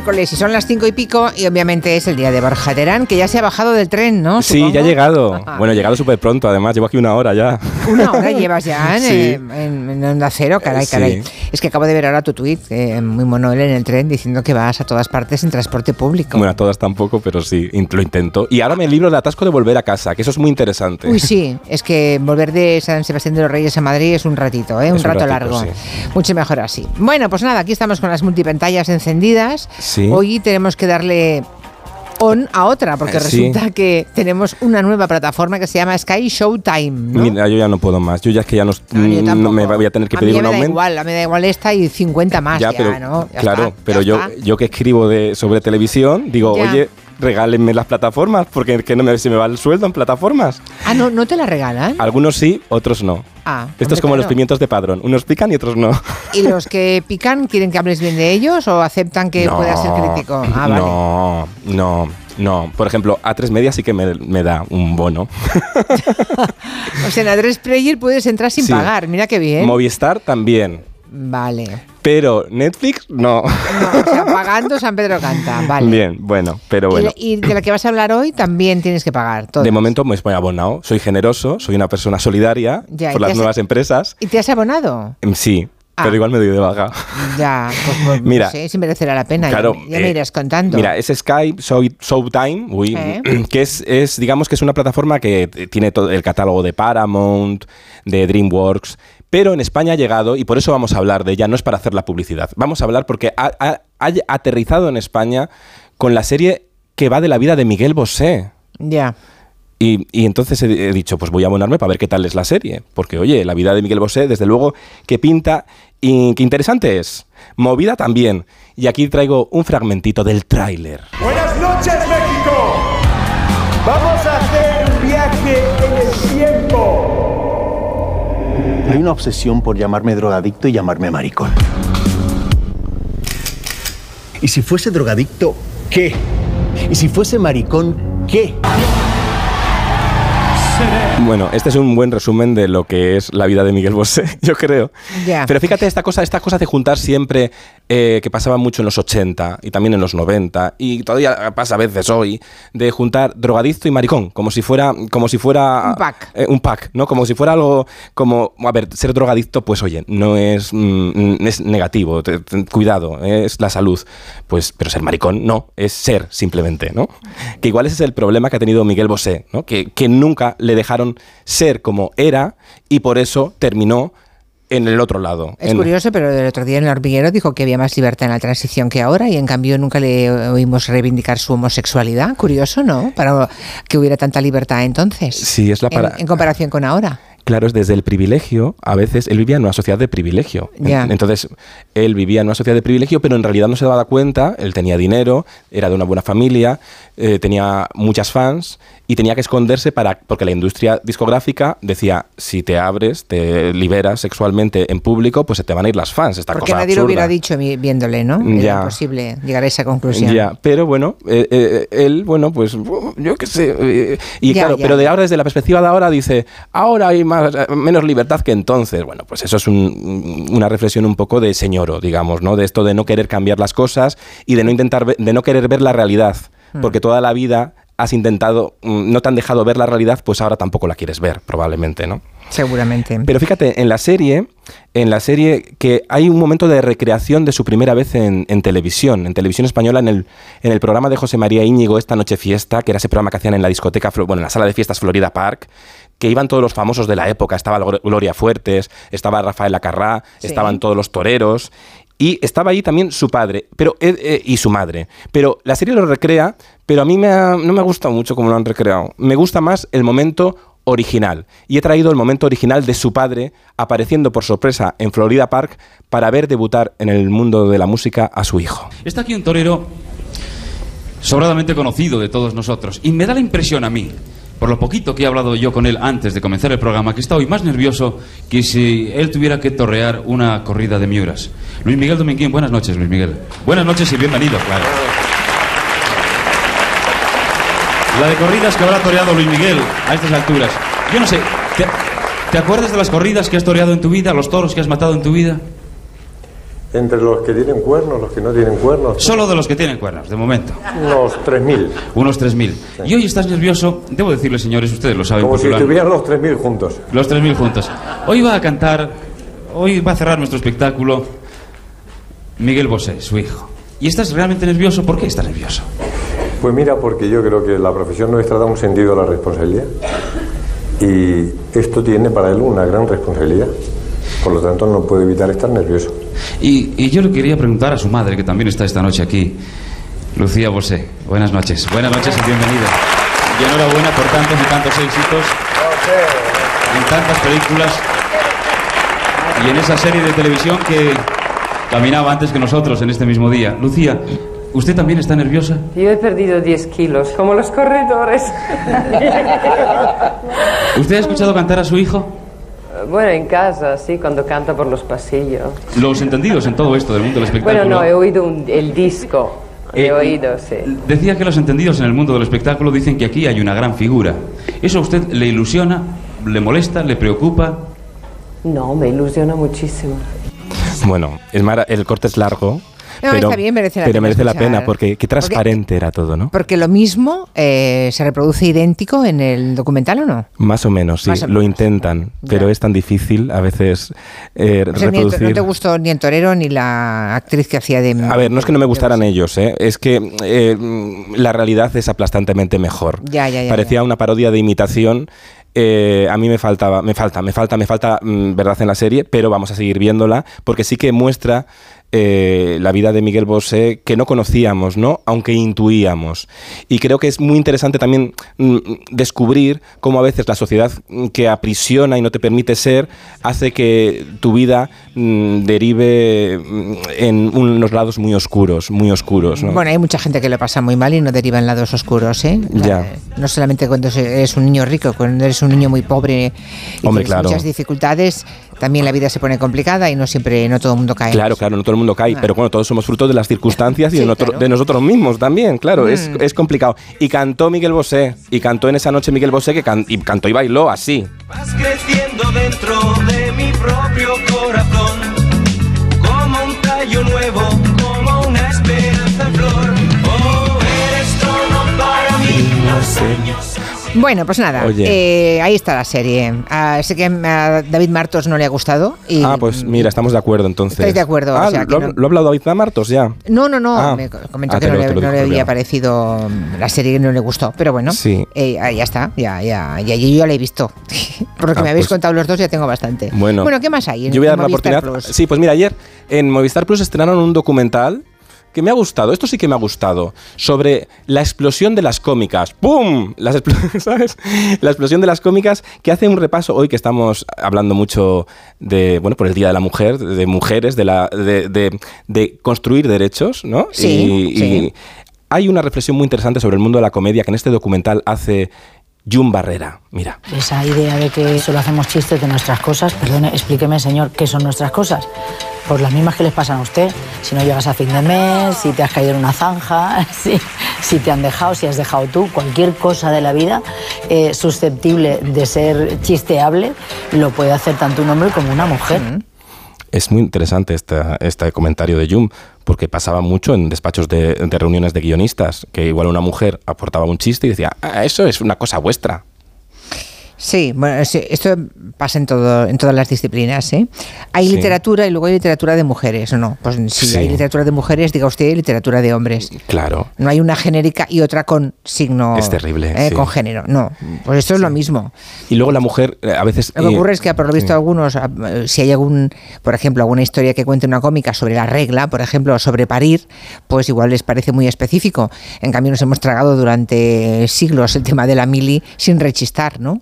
miércoles y son las cinco y pico y obviamente es el día de Borja Terán, que ya se ha bajado del tren, ¿no? Sí, ya ha llegado. bueno, he llegado súper pronto, además, llevo aquí una hora ya. Una hora llevas ya en, en, Onda Cero, caray, caray. Es que acabo de ver ahora tu tuit, eh, muy mono en el tren, diciendo que vas a todas partes en transporte público. Bueno, a todas tampoco, pero sí, lo intento. Y ahora me libro del atasco de volver a casa, que eso es muy interesante. Uy, sí, es que volver de San Sebastián de los Reyes a Madrid es un ratito, ¿eh? un, rato largo. Mucho mejor así. Bueno, pues nada, aquí estamos con las multipantallas encendidas. Hoy tenemos que darle on a otra, porque eh, resulta que tenemos una nueva plataforma que se llama Sky Showtime. Mira, yo ya no puedo más. Yo ya es que ya no, me voy a tener que pedir un aumento. Me da igual, me da igual esta y 50 más. Ya, pero, claro, pero yo, yo que escribo de, sobre televisión, digo, oye, regálenme las plataformas, porque que no me, se me va el sueldo en plataformas. Ah, ¿no, ¿no te las regalan? Algunos sí, otros no. Ah, Esto es como los pimientos de padrón. Unos pican y otros no. ¿Y los que pican quieren que hables bien de ellos o aceptan que puedas ser crítico? Ah, vale. No, no. No, por ejemplo, A3 Media sí que me, da un bono. o sea, en A3 Player puedes entrar sin pagar, mira qué bien. Movistar también. Vale. Pero Netflix no. no o sea, pagando San Pedro canta, vale. Bien, bueno, pero bueno. Y, de la que vas a hablar hoy también tienes que pagar. todo. De momento me estoy abonado. Soy generoso, soy una persona solidaria por las nuevas empresas. ¿Y te has abonado? Mm, sí. Ah. Pero igual me doy de baja. Ya, pues, pues mira, no sé si merecerá la pena. Claro, ya, me eh, irás contando. Mira, es Skype Showtime, uy, que es, es, digamos que es una plataforma que tiene todo el catálogo de Paramount, de DreamWorks, pero en España ha llegado, y por eso vamos a hablar de ella, no es para hacer la publicidad, vamos a hablar porque ha, aterrizado en España con la serie que va de la vida de Miguel Bosé. Ya. Y, entonces he, dicho, pues voy a abonarme para ver qué tal es la serie. Porque, oye, la vida de Miguel Bosé, desde luego, que pinta y qué interesante es. Movida también. Y aquí traigo un fragmentito del tráiler. Buenas noches, Hay una obsesión por llamarme drogadicto y llamarme maricón. Y si fuese drogadicto, ¿qué? Y si fuese maricón, ¿qué? Bueno, este es un buen resumen de lo que es la vida de Miguel Bosé, yo creo. Pero fíjate esta cosa, esta cosa de juntar siempre, eh, que pasaba mucho en los 80 y también en los 90, y todavía pasa a veces hoy, de juntar drogadicto y maricón, como si fuera, como si fuera un pack, eh, un pack, ¿no? Como si fuera algo como, a ver, ser drogadicto, pues oye, no es, mm, es negativo, cuidado, es la salud, pues, pero ser maricón no, es ser simplemente, ¿no? Que igual ese es el problema que ha tenido Miguel Bosé, ¿no? Que, que nunca le dejaron ser como era y por eso terminó en el otro lado. Es curioso, pero el otro día en el hormiguero dijo que había más libertad en la transición que ahora y en cambio nunca le oímos reivindicar su homosexualidad. Curioso, ¿no? Para que hubiera tanta libertad entonces. Sí, es la para... en comparación con ahora. Claro, es desde el privilegio, a veces él vivía en una sociedad de privilegio. Entonces, él vivía en una sociedad de privilegio, pero en realidad no se daba cuenta, él tenía dinero, era de una buena familia, eh, tenía muchas fans y tenía que esconderse para porque la industria discográfica decía si te abres te liberas sexualmente en público pues se te van a ir las fans esta porque nadie lo hubiera dicho viéndole no era imposible llegar a esa conclusión. Ya pero bueno eh, eh, él bueno pues yo qué sé y claro pero de ahora desde la perspectiva de ahora dice ahora hay más menos libertad que entonces. Bueno pues eso es una reflexión un poco de señoro digamos no de esto de no querer cambiar las cosas y de no intentar de no querer ver la realidad. Hmm. porque toda la vida has intentado, mm, no te han dejado ver la realidad, pues ahora tampoco la quieres ver, probablemente, ¿no? Seguramente. Pero fíjate, en la serie, en la serie que hay un momento de recreación de su primera vez en, televisión, en televisión española, en el, en el programa de José María Íñigo, Esta Noche Fiesta, que era ese programa que hacían en la discoteca, bueno, en la sala de fiestas Florida Park, que iban todos los famosos de la época, estaba Gloria Fuertes, estaba Rafael Acarrá, estaban todos los toreros, y estaba ahí también su padre pero, eh, eh, y su madre. Pero la serie lo recrea, pero a mí me no me gusta mucho cómo lo han recreado. Me gusta más el momento original. Y he traído el momento original de su padre apareciendo por sorpresa en Florida Park para ver debutar en el mundo de la música a su hijo. Está aquí un torero sobradamente conocido de todos nosotros. Y me da la impresión a mí por lo poquito que he hablado yo con él antes de comenzar el programa, que está hoy más nervioso que si él tuviera que torrear una corrida de miuras. Luis Miguel Dominguín, buenas noches, Luis Miguel. Buenas noches y bienvenido, claro. La de corridas que habrá toreado Luis Miguel a estas alturas. Yo no sé, ¿te, acuerdas de las corridas que has toreado en tu vida, los toros que has matado en tu vida? Entre los que tienen cuernos, los que no tienen cuernos. Solo de los que tienen cuernos, de momento. Unos 3.000. Unos 3.000. Y hoy estás nervioso, debo decirle, señores, ustedes lo saben. Como si estuvieran los 3.000 juntos. Los 3.000 juntos. Hoy va a cantar, hoy va a cerrar nuestro espectáculo Miguel Bosé, su hijo. ¿Y estás realmente nervioso? ¿Por qué estás nervioso? Pues mira, porque yo creo que la profesión nuestra da un sentido a la responsabilidad. Y esto tiene para él una gran responsabilidad. Por lo tanto, no puede evitar estar nervioso. Y, yo le quería preguntar a su madre, que también está esta noche aquí, Lucía Bosé. Buenas noches. Buenas noches y bienvenida. Y enhorabuena por tantos y tantos éxitos. En tantas películas. Y en esa serie de televisión que caminaba antes que nosotros en este mismo día. Lucía, ¿usted también está nerviosa? Yo he perdido 10 kilos, como los corredores. ¿Usted ha escuchado cantar a su hijo? Bueno, en casa, sí, cuando canta por los pasillos. Los entendidos en todo esto del mundo del espectáculo. Bueno, no, he oído el disco. He eh, oído, sí. Decía que los entendidos en el mundo del espectáculo dicen que aquí hay una gran figura. ¿Eso a usted le ilusiona, le molesta, le preocupa? No, me ilusiona muchísimo. Bueno, el, el corte es largo, pero, merece la pero pena. merece la pena porque qué transparente era todo, ¿no? Porque lo mismo eh, se reproduce idéntico en el documental o no? Más o menos, sí. lo intentan, pero es tan difícil a veces eh, reproducir. no te gustó ni el torero ni la actriz que hacía de. A ver, no es que no me gustaran ellos, ¿eh? es que eh, la realidad es aplastantemente mejor. Ya, ya, ya, Parecía una parodia de imitación. a mí me faltaba, me falta, me falta, me falta mm, verdad en la serie, pero vamos a seguir viéndola porque sí que muestra eh, la vida de Miguel Bosé que no conocíamos, ¿no? Aunque intuíamos. Y creo que es muy interesante también mm, descubrir cómo a veces la sociedad que aprisiona y no te permite ser hace que tu vida mm, derive mm, en unos lados muy oscuros, muy oscuros. Bueno, hay mucha gente que lo pasa muy mal y no deriva en lados oscuros, ¿eh? Ya. No solamente cuando eres un niño rico, cuando eres un niño muy pobre y Hombre, tienes muchas dificultades, también la vida se pone complicada y no siempre, no todo el mundo cae. Claro, claro, no todo el mundo cae, pero bueno, todos somos frutos de las circunstancias y de, nosotros mismos también, claro, es, mm. es, complicado. Y cantó Miguel Bosé, y cantó en esa noche Miguel Bosé, que y cantó y bailó así. Vas creciendo dentro de mi propio corazón, como un tallo nuevo, como una esperanza flor. Oh, eres todo para mí, los años bueno, pues nada, eh, ahí está la serie. Ah, sé que a David Martos no le ha gustado. Y ah, pues mira, estamos de acuerdo entonces. Estáis de acuerdo. Ah, ¿lo, ha hablado David Martos ya? No, no, no. Ah. Me comentó ah, que, no, le, había parecido la serie que no le gustó. Pero bueno, sí. Eh, ya está, ya, ya, ya, yo ya la he visto. Por lo que me habéis pues contado los dos, ya tengo bastante. Bueno, bueno ¿qué más hay? En, yo voy a dar la oportunidad. Sí, pues mira, ayer en Movistar Plus estrenaron un documental que me ha gustado, esto sí que me ha gustado, sobre la explosión de las cómicas. ¡Pum! Las ¿sabes? La explosión de las cómicas que hace un repaso hoy que estamos hablando mucho de, bueno, por el Día de la Mujer, de mujeres, de, la, de, construir derechos, ¿no? Sí, y, hay una reflexión muy interesante sobre el mundo de la comedia que en este documental hace Jun Barrera. Mira. Esa idea de que solo hacemos chistes de nuestras cosas, perdone, explíqueme, señor, ¿qué son nuestras cosas? Pues las mismas que les pasan a usted. Si no llegas a fin de mes, si te has caído en una zanja, si, si te han dejado, si has dejado tú, cualquier cosa de la vida eh, susceptible de ser chisteable, lo puede hacer tanto un hombre como una mujer. Es muy interesante este comentario de Jung, porque pasaba mucho en despachos de, de, reuniones de guionistas, que igual una mujer aportaba un chiste y decía, ah, eso es una cosa vuestra. Sí, bueno, esto pasa en todo, en todas las disciplinas. ¿eh? Hay literatura y luego hay literatura de mujeres, ¿o no? Pues si hay literatura de mujeres, diga usted literatura de hombres. Claro. No hay una genérica y otra con signo. Es terrible. ¿eh? Con género. No, pues esto es lo mismo. Y luego la mujer, eh, a veces. Lo que ocurre es que, por lo visto, algunos, ah, si hay algún, por ejemplo, alguna historia que cuente una cómica sobre la regla, por ejemplo, sobre parir, pues igual les parece muy específico. En cambio, nos hemos tragado durante siglos el tema de la mili sin rechistar, ¿no?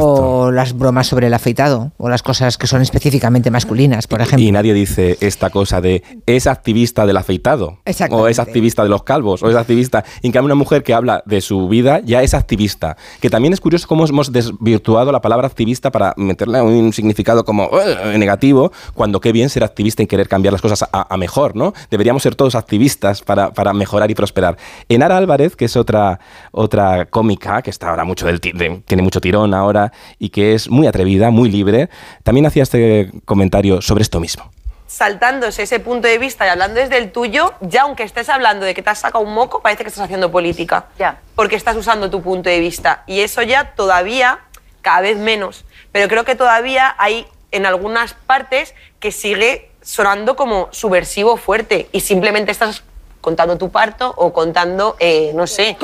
O las bromas sobre el afeitado, o las cosas que son específicamente masculinas, por ejemplo. Y nadie dice esta cosa de es activista del afeitado, o es activista de los calvos, o es activista. Y en cambio, una mujer que habla de su vida ya es activista. Que también es curioso cómo hemos desvirtuado la palabra activista para meterle un significado como negativo, cuando qué bien ser activista y querer cambiar las cosas a, mejor, ¿no? Deberíamos ser todos activistas para, para, mejorar y prosperar. Enara Álvarez, que es otra, otra cómica que está ahora mucho del, tiene mucho tirón ahora y que es muy atrevida, muy libre, también hacía este comentario sobre esto mismo. saltándose ese punto de vista y hablando desde el tuyo, ya aunque estés hablando de que te has sacado un moco, parece que estás haciendo política. Ya. Porque estás usando tu punto de vista. Y eso ya todavía, cada vez menos. Pero creo que todavía hay en algunas partes que sigue sonando como subversivo fuerte. Y simplemente estás contando tu parto o contando, eh, no sé.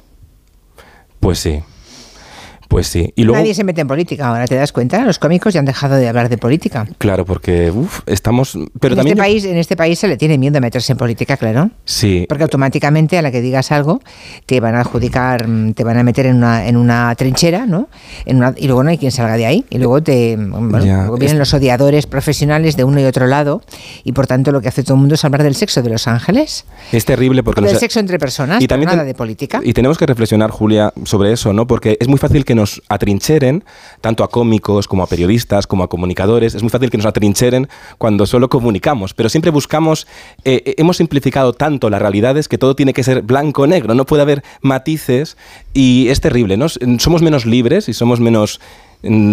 Pues sí. Pues sí. Y luego, Nadie se mete en política ahora, ¿te das cuenta? Los cómicos ya han dejado de hablar de política. claro, porque uf, estamos. Pero en, también. este yo- país, en este país se le tiene miedo a meterse en política, claro. Sí. Porque automáticamente a la que digas algo te van a adjudicar, te van a meter en una, en una trinchera, ¿no? En una- y luego no hay quien salga de ahí. Y luego te bueno, Ya, luego vienen es- los odiadores profesionales de uno y otro lado. Y por tanto lo que hace todo el mundo es hablar del sexo de los ángeles. Es terrible porque del sexo entre personas, y también nada ten- de política. Y tenemos que reflexionar, Julia, sobre eso, ¿no? Porque es muy fácil que nos atrincheren, tanto a cómicos como a periodistas, como a comunicadores, es muy fácil que nos atrincheren cuando solo comunicamos, pero siempre buscamos, eh, eh, hemos simplificado tanto las realidades que todo tiene que ser blanco negro, no puede haber matices y es terrible, ¿no? Somos menos libres y somos menos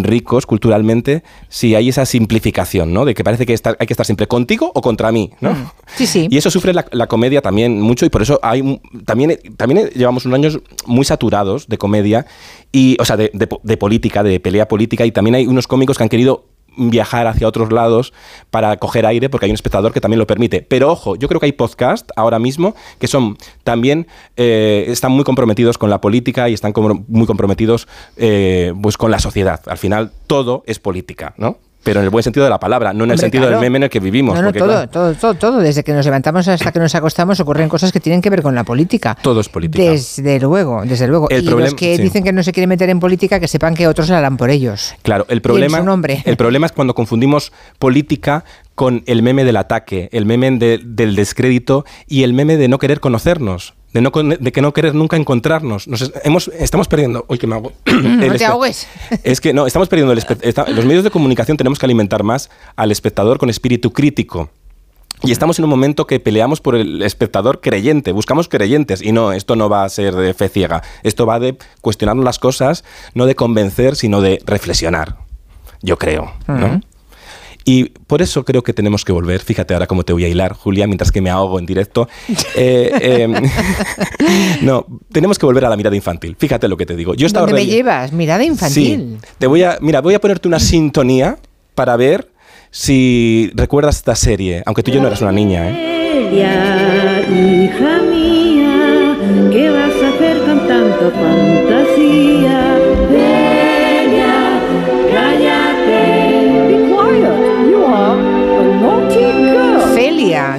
ricos culturalmente si hay esa simplificación, ¿no? De que parece que hay que estar siempre contigo o contra mí, ¿no? Sí, sí. Y eso sufre la, la comedia también mucho y por eso hay también, también llevamos unos años muy saturados de comedia, y, o sea, de, de po- de política, de pelea política y también hay unos cómicos que han querido viajar hacia otros lados para coger aire porque hay un espectador que también lo permite. Pero ojo, yo creo que hay podcast ahora mismo que son también eh, están muy comprometidos con la política y están muy comprometidos eh, pues con la sociedad. Al final todo es política, ¿no? Pero en el buen sentido de la palabra, no en el Hombre, sentido claro. del meme en el que vivimos. No, no, porque, todo, claro, todo, todo, todo. Desde que nos levantamos hasta que nos acostamos ocurren cosas que tienen que ver con la política. todo es política. Desde luego, desde luego. El y problem- los que sí. dicen que no se quieren meter en política, que sepan que otros la harán por ellos. Claro, el problema, el problema es cuando confundimos política con el meme del ataque, el meme de- del descrédito y el meme de no querer conocernos, de, no, con- de que no querer nunca encontrarnos. Nos es- hemos, estamos perdiendo. Uy, que me hago. No te ahogues. Es que no, estamos perdiendo el espe- esta- los medios de comunicación tenemos que alimentar más al espectador con espíritu crítico. Y estamos en un momento que peleamos por el espectador creyente, buscamos creyentes y no, esto no va a ser de fe ciega, esto va de cuestionarnos las cosas, no de convencer, sino de reflexionar, yo creo. ¿no? Y por eso creo que tenemos que volver, fíjate ahora cómo te voy a hilar, Julia, mientras que me ahogo en directo. Eh, eh, no, tenemos que volver a la mirada infantil, fíjate lo que te digo. Yo he estado ¿Dónde me llevas? Mirada infantil. Sí. Te voy a, mira, voy a ponerte una sintonía para ver si recuerdas esta serie, aunque tú y yo no eras una niña, ¿eh? Hija mía, ¿qué vas a hacer con tanto fantasía?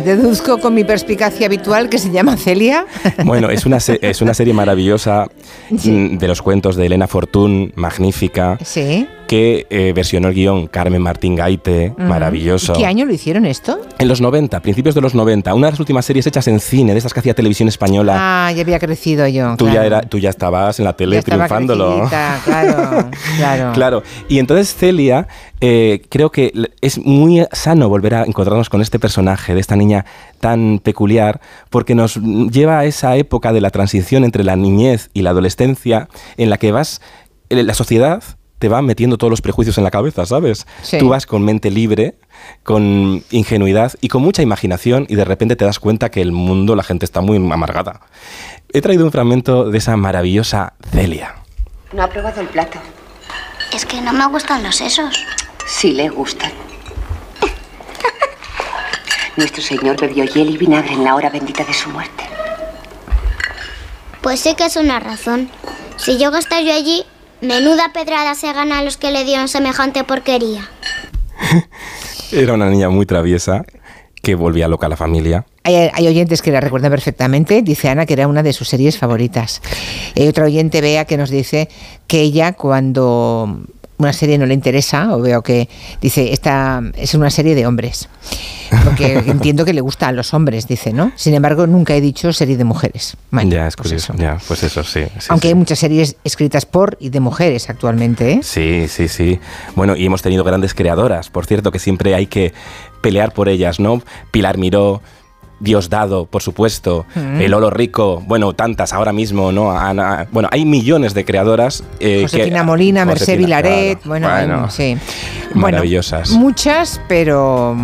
Deduzco con mi perspicacia habitual que se llama Celia. Bueno, es una, se- es una serie maravillosa mm, de los cuentos de Elena Fortún, magnífica, Sí. Que eh, versionó el guion Carmen Martín Gaite, maravilloso. ¿Qué año lo hicieron esto? En los 90, principios de los 90, una de las últimas series hechas en cine, de estas que hacía televisión española. Ah, ya había crecido yo. tú, claro. ya era, tú ya estabas en la tele Ya triunfándolo. claro, claro. Claro, y entonces Celia, eh, creo que es muy sano volver a encontrarnos con este personaje, de esta niña tan peculiar, porque nos lleva a esa época de la transición entre la niñez y la adolescencia, en la que vas, eh, la sociedad te va metiendo todos los prejuicios en la cabeza, ¿sabes? Sí. Tú vas con mente libre, con ingenuidad y con mucha imaginación y de repente te das cuenta que el mundo, la gente está muy amargada. He traído un fragmento de esa maravillosa Celia. No ha probado el plato. Es que no me gustan los sesos. Sí le gustan. Nuestro Señor bebió hiel y vinagre en la hora bendita de su muerte. Pues sí que es una razón. Si yo yo allí, menuda pedrada se gana a los que le dieron semejante porquería. Era una niña muy traviesa que volvía loca a la familia. Hay, hay oyentes que la recuerdan perfectamente. Dice Ana que era una de sus series favoritas. Hay otro oyente, Bea, que nos dice que ella cuando una serie no le interesa, o veo que dice, esta es una serie de hombres. Porque entiendo que le gusta a los hombres, dice, ¿no? Sin embargo, nunca he dicho serie de mujeres. Bueno, ya, es pues curioso. eso. Ya, pues eso, sí. sí, Aunque sí. hay muchas series escritas por y de mujeres actualmente, ¿eh? Sí, sí, sí. Bueno, y hemos tenido grandes creadoras, por cierto, que siempre hay que pelear por ellas, ¿no? Pilar Miró, Diosdado, por supuesto, Mm. El Olo Rico, bueno, tantas ahora mismo, ¿no? Ana- bueno, hay millones de creadoras. eh, Josefina que- Molina, Josefina, Vilaret, claro. bueno, Bueno, sí. maravillosas. Bueno, muchas, pero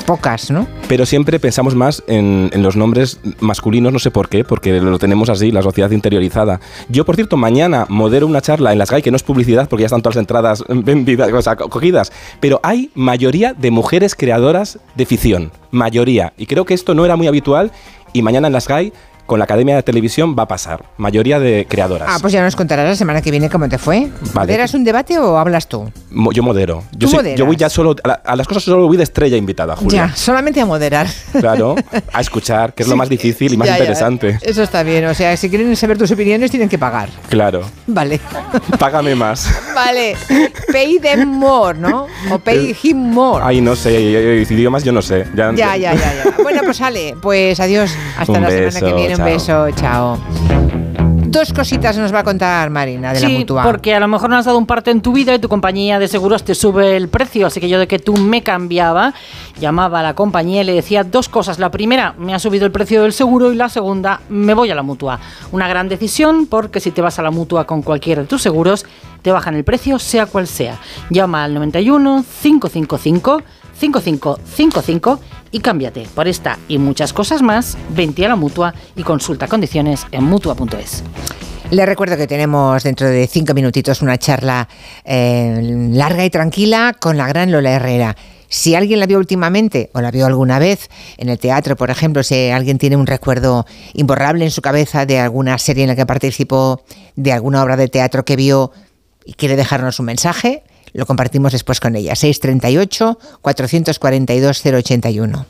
pocas, ¿no? Pero siempre pensamos más en, los nombres masculinos, no sé por qué, porque lo tenemos así, la sociedad interiorizada. Yo, por cierto, mañana modero una charla en las GAI, que no es publicidad porque ya están todas las entradas vendidas, o sea, cogidas, pero hay mayoría de mujeres creadoras de ficción, mayoría. Y creo que esto no era muy habitual y mañana en las GAI con la Academia de Televisión va a pasar. Mayoría de creadoras. Ah, pues ya nos contarás la semana que viene cómo te fue. Vale. ¿Moderas un debate o hablas tú? yo modero. Yo, yo voy ya solo. A, las cosas solo voy de estrella invitada, Julia. Ya, solamente a moderar. Claro, a escuchar, que es lo más difícil y más interesante. eso está bien. O sea, si quieren saber tus opiniones, tienen que pagar. Claro. Vale. Págame más. Vale. Pay them more, ¿no? O pay him more. Ay, no sé. Idiomas yo no sé. Ya, ya, ya. ya, Bueno, pues sale. Pues adiós. Hasta la semana que viene. Un beso, chao. Dos cositas nos va a contar Marina de la mutua. Porque a lo mejor no has dado un parte en tu vida y tu compañía de seguros te sube el precio. Así que yo de que tú me cambiaba, llamaba a la compañía y le decía dos cosas. La primera, me ha subido el precio del seguro y la segunda, me voy a la mutua. Una gran decisión porque si te vas a la mutua con cualquiera de tus seguros, te bajan el precio, sea cual sea. Llama al 91 555 5555 y cámbiate por esta y muchas cosas más. Vente a la mutua y consulta condiciones en mutua.es. Les recuerdo que tenemos dentro de cinco minutitos una charla eh, larga y tranquila con la gran Lola Herrera. Si alguien la vio últimamente o la vio alguna vez en el teatro, por ejemplo, si alguien tiene un recuerdo imborrable en su cabeza de alguna serie en la que participó, de alguna obra de teatro que vio y quiere dejarnos un mensaje, lo compartimos después con ella. 638 442 081.